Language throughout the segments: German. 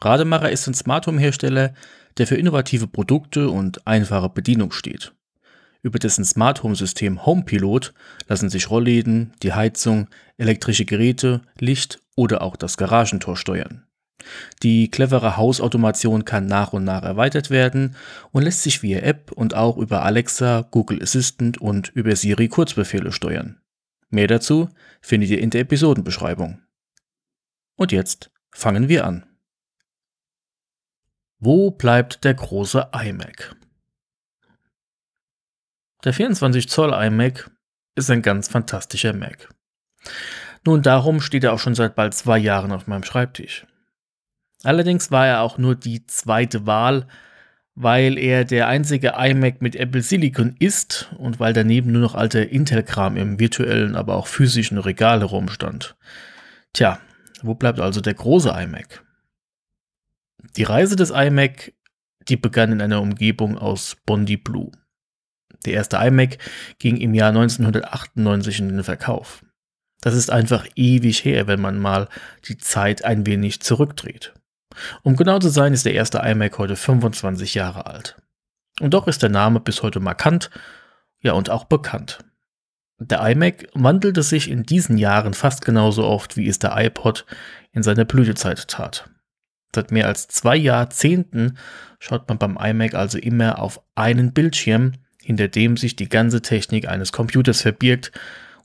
Rademacher ist ein Smart Home Hersteller, der für innovative Produkte und einfache Bedienung steht. Über dessen Smart Home System HomePilot lassen sich Rollläden, die Heizung, elektrische Geräte, Licht oder auch das Garagentor steuern. Die clevere Hausautomation kann nach und nach erweitert werden und lässt sich via App und auch über Alexa, Google Assistant und über Siri Kurzbefehle steuern. Mehr dazu findet ihr in der Episodenbeschreibung. Und jetzt fangen wir an. Wo bleibt der große iMac? Der 24 Zoll iMac ist ein ganz fantastischer Mac. Nun, darum steht er auch schon seit bald zwei Jahren auf meinem Schreibtisch. Allerdings war er auch nur die zweite Wahl, weil er der einzige iMac mit Apple Silicon ist und weil daneben nur noch alter Intel-Kram im virtuellen, aber auch physischen Regal herumstand. Tja, wo bleibt also der große iMac? Die Reise des iMac, die begann in einer Umgebung aus Bondi Blue. Der erste iMac ging im Jahr 1998 in den Verkauf. Das ist einfach ewig her, wenn man mal die Zeit ein wenig zurückdreht. Um genau zu sein, ist der erste iMac heute 25 Jahre alt. Und doch ist der Name bis heute markant, ja und auch bekannt. Der iMac wandelte sich in diesen Jahren fast genauso oft, wie es der iPod in seiner Blütezeit tat. Seit mehr als zwei Jahrzehnten schaut man beim iMac also immer auf einen Bildschirm, hinter dem sich die ganze Technik eines Computers verbirgt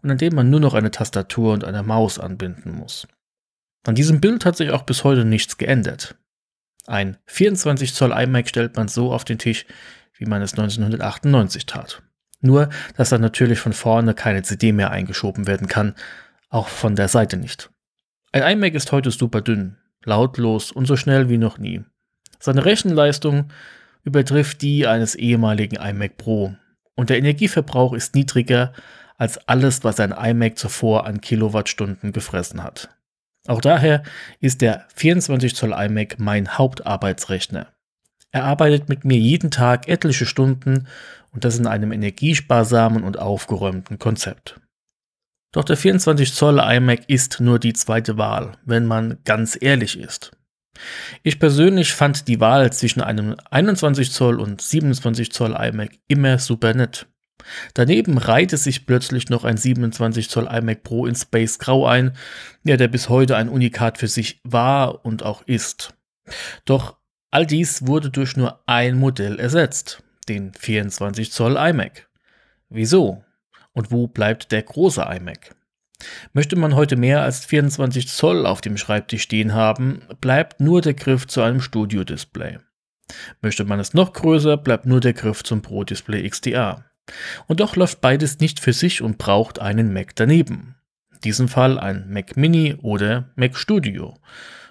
und an dem man nur noch eine Tastatur und eine Maus anbinden muss. An diesem Bild hat sich auch bis heute nichts geändert. Ein 24 Zoll iMac stellt man so auf den Tisch, wie man es 1998 tat. Nur, dass da natürlich von vorne keine CD mehr eingeschoben werden kann, auch von der Seite nicht. Ein iMac ist heute super dünn, lautlos und so schnell wie noch nie. Seine Rechenleistung übertrifft die eines ehemaligen iMac Pro und der Energieverbrauch ist niedriger als alles, was ein iMac zuvor an Kilowattstunden gefressen hat. Auch daher ist der 24 Zoll iMac mein Hauptarbeitsrechner. Er arbeitet mit mir jeden Tag etliche Stunden und das in einem energiesparsamen und aufgeräumten Konzept. Doch der 24 Zoll iMac ist nur die zweite Wahl, wenn man ganz ehrlich ist. Ich persönlich fand die Wahl zwischen einem 21 Zoll und 27 Zoll iMac immer super nett. Daneben reihte sich plötzlich noch ein 27 Zoll iMac Pro in Space Grau ein, ja, der bis heute ein Unikat für sich war und auch ist. Doch all dies wurde durch nur ein Modell ersetzt, den 24 Zoll iMac. Wieso? Und wo bleibt der große iMac? Möchte man heute mehr als 24 Zoll auf dem Schreibtisch stehen haben, bleibt nur der Griff zu einem Studio-Display. Möchte man es noch größer, bleibt nur der Griff zum Pro Display XDR. Und doch läuft beides nicht für sich und braucht einen Mac daneben. In diesem Fall ein Mac Mini oder Mac Studio.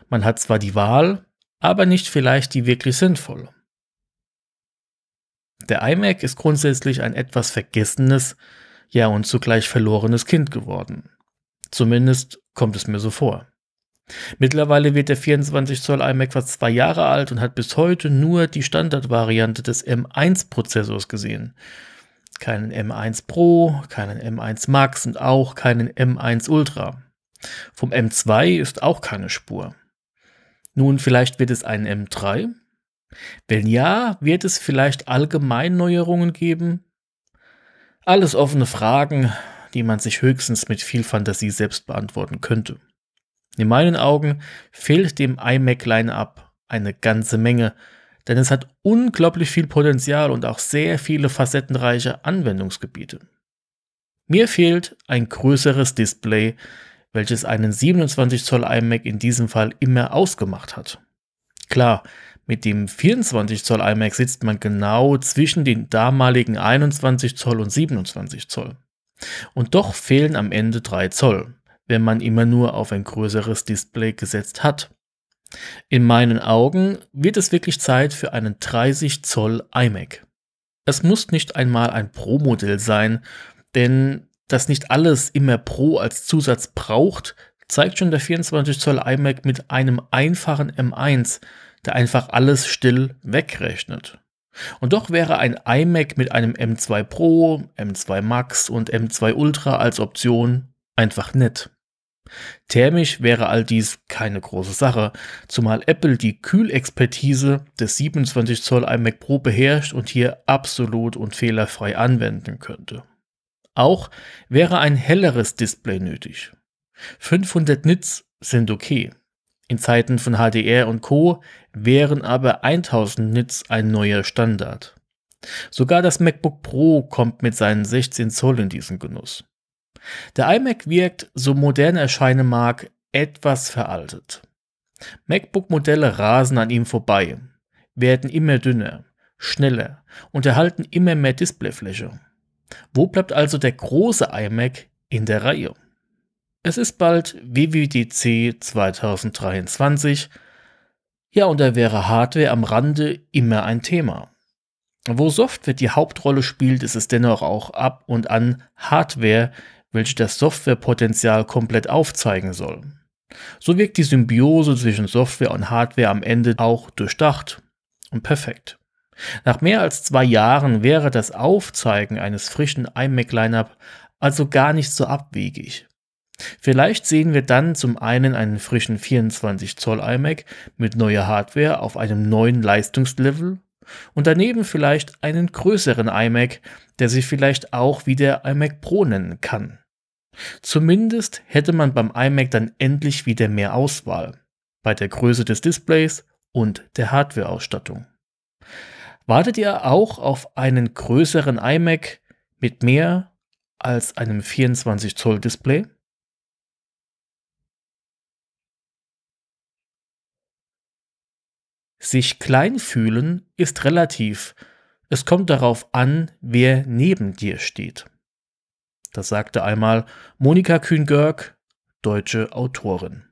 Man hat zwar die Wahl, aber nicht vielleicht die wirklich sinnvolle. Der iMac ist grundsätzlich ein etwas vergessenes, ja und zugleich verlorenes Kind geworden. Zumindest kommt es mir so vor. Mittlerweile wird der 24 Zoll iMac fast zwei Jahre alt und hat bis heute nur die Standardvariante des M1-Prozessors gesehen. Keinen M1 Pro, keinen M1 Max und auch keinen M1 Ultra. Vom M2 ist auch keine Spur. Nun, vielleicht wird es einen M3? Wenn ja, wird es vielleicht allgemein Neuerungen geben? Alles offene Fragen, die man sich höchstens mit viel Fantasie selbst beantworten könnte. In meinen Augen fehlt dem iMac Line-Up eine ganze Menge, denn es hat unglaublich viel Potenzial und auch sehr viele facettenreiche Anwendungsgebiete. Mir fehlt ein größeres Display, welches einen 27 Zoll iMac in diesem Fall immer ausgemacht hat. Klar, mit dem 24 Zoll iMac sitzt man genau zwischen den damaligen 21 Zoll und 27 Zoll. Und doch fehlen am Ende 3 Zoll, wenn man immer nur auf ein größeres Display gesetzt hat. In meinen Augen wird es wirklich Zeit für einen 30 Zoll iMac. Es muss nicht einmal ein Pro-Modell sein, denn dass nicht alles immer Pro als Zusatz braucht, zeigt schon der 24 Zoll iMac mit einem einfachen M1, der einfach alles still wegrechnet. Und doch wäre ein iMac mit einem M2 Pro, M2 Max und M2 Ultra als Option einfach nett. Thermisch wäre all dies keine große Sache, zumal Apple die Kühlexpertise des 27 Zoll iMac Pro beherrscht und hier absolut und fehlerfrei anwenden könnte. Auch wäre ein helleres Display nötig. 500 Nits sind okay. In Zeiten von HDR und Co. wären aber 1000 Nits ein neuer Standard. Sogar das MacBook Pro kommt mit seinen 16 Zoll in diesen Genuss. Der iMac wirkt, so modern erscheinen mag, etwas veraltet. MacBook-Modelle rasen an ihm vorbei, werden immer dünner, schneller und erhalten immer mehr Displayfläche. Wo bleibt also der große iMac in der Reihe? Es ist bald WWDC 2023. Ja, und da wäre Hardware am Rande immer ein Thema. Wo Software die Hauptrolle spielt, ist es dennoch auch ab und an Hardware, welche das Softwarepotenzial komplett aufzeigen soll. So wirkt die Symbiose zwischen Software und Hardware am Ende auch durchdacht und perfekt. Nach mehr als zwei Jahren wäre das Aufzeigen eines frischen iMac-Lineup also gar nicht so abwegig. Vielleicht sehen wir dann zum einen einen frischen 24 Zoll iMac mit neuer Hardware auf einem neuen Leistungslevel und daneben vielleicht einen größeren iMac, der sich vielleicht auch wie der iMac Pro nennen kann. Zumindest hätte man beim iMac dann endlich wieder mehr Auswahl bei der Größe des Displays und der Hardwareausstattung. Wartet ihr auch auf einen größeren iMac mit mehr als einem 24 Zoll Display? Sich klein fühlen ist relativ. Es kommt darauf an, wer neben dir steht. Das sagte einmal Monika Kühn-Görg, deutsche Autorin.